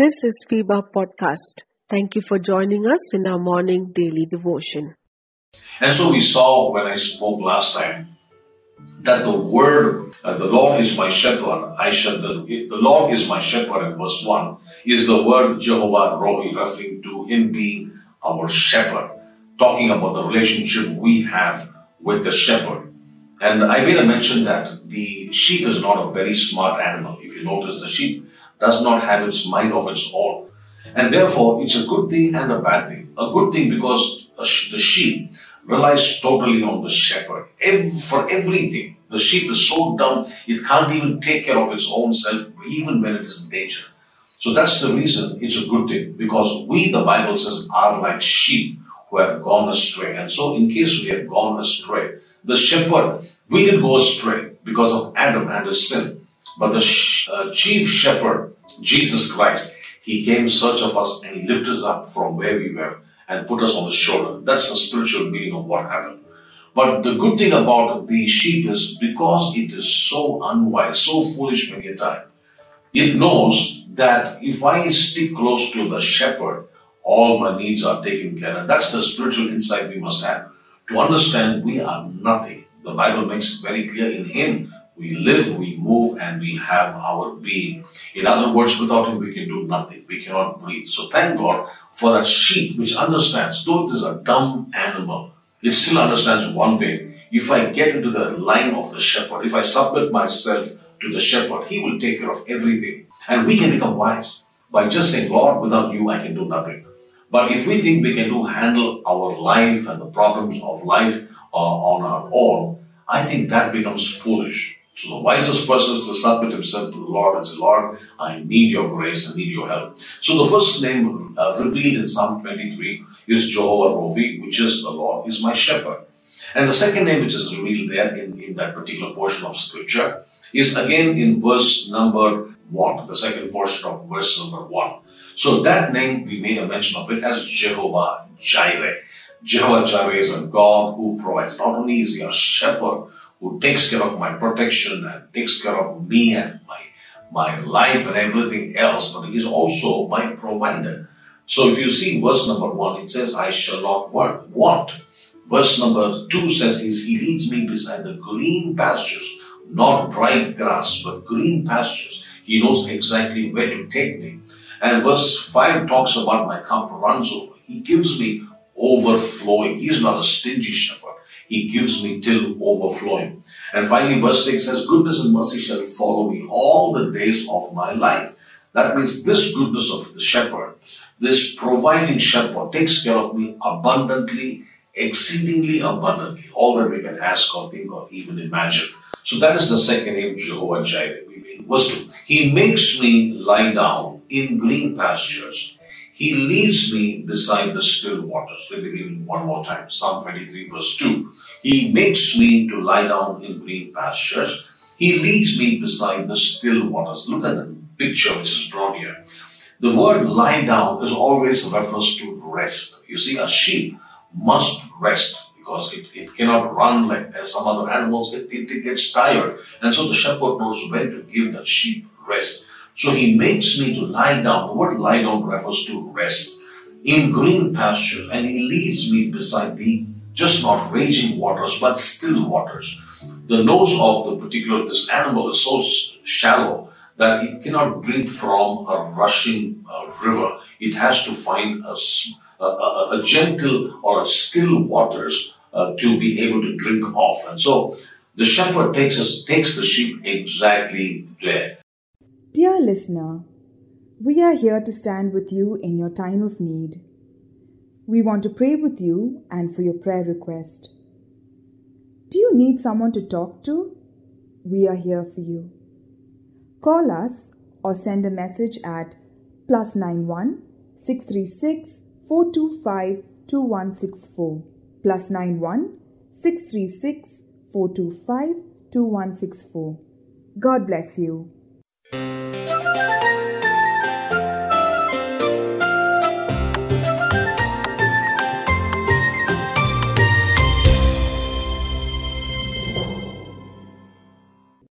This is FEBA Podcast. Thank you for joining us in our morning daily devotion. And so we saw when I spoke last time that the word, uh, the Lord is my shepherd, I shall, the, the Lord is my shepherd in verse 1 is the word Jehovah Rohi, referring to Him being our shepherd, talking about the relationship we have with the shepherd. And I made a mention that the sheep is not a very smart animal. If you notice, the sheep does not have its mind of its own. And therefore, it's a good thing and a bad thing. A good thing because the sheep relies totally on the shepherd for everything. The sheep is so dumb, it can't even take care of its own self, even when it is in danger. So that's the reason it's a good thing because we, the Bible says, are like sheep who have gone astray. And so, in case we have gone astray, the shepherd, we did go astray because of Adam and his sin. But the uh, chief shepherd, Jesus Christ, he came in search of us and he lifted us up from where we were and put us on his shoulder. That's the spiritual meaning of what happened. But the good thing about the sheep is because it is so unwise, so foolish many a time, it knows that if I stick close to the shepherd, all my needs are taken care of. That's the spiritual insight we must have. To understand we are nothing. The Bible makes it very clear in Him we live, we move, and we have our being. In other words, without Him, we can do nothing. We cannot breathe. So thank God for that sheep which understands, though it is a dumb animal, it still understands one thing. If I get into the line of the shepherd, if I submit myself to the shepherd, He will take care of everything. And we can become wise by just saying, Lord, without you, I can do nothing. But if we think we can do handle our life and the problems of life uh, on our own, I think that becomes foolish. So the wisest person is to submit himself to the Lord and say, Lord, I need your grace, I need your help. So the first name uh, revealed in Psalm 23 is Jehovah Rohi, which is the Lord is my shepherd. And the second name which is revealed there in, in that particular portion of scripture is again in verse number 1, the second portion of verse number 1. So that name, we made a mention of it as Jehovah Jireh. Jehovah Jireh is a God who provides. Not only is he a shepherd, who takes care of my protection and takes care of me and my, my life and everything else, but He is also my provider. So if you see verse number one, it says, I shall not want. Verse number two says, He leads me beside the green pastures, not dry grass, but green pastures. He knows exactly where to take me. And verse 5 talks about my cup runs over. He gives me overflowing. He is not a stingy shepherd. He gives me till overflowing. And finally, verse 6 says, Goodness and mercy shall follow me all the days of my life. That means this goodness of the shepherd, this providing shepherd takes care of me abundantly, exceedingly abundantly, all that we can ask or think or even imagine. So that is the second name, Jehovah Jireh. Verse 2. He makes me lie down in green pastures. He leads me beside the still waters. Let me read it one more time. Psalm 23 verse 2. He makes me to lie down in green pastures. He leads me beside the still waters. Look at the picture which is drawn here. The word lie down is always a reference to rest. You see, a sheep must rest because it, it cannot run like some other animals. It, it, it gets tired. And so the shepherd knows when to give that sheep rest. So he makes me to lie down. The word lie down refers to rest in green pasture, and he leads me beside the just not raging waters, but still waters. The nose of the particular this animal is so shallow that it cannot drink from a rushing uh, river. It has to find a, a, a, gentle or a still waters uh, to be able to drink off. And so the shepherd takes us, takes the sheep exactly there. Dear listener, we are here to stand with you in your time of need. We want to pray with you and for your prayer request. Do you need someone to talk to? We are here for you. Call us or send a message at plus 91 636 425 2164 plus 91 636 425 2164. God bless you. Thank you.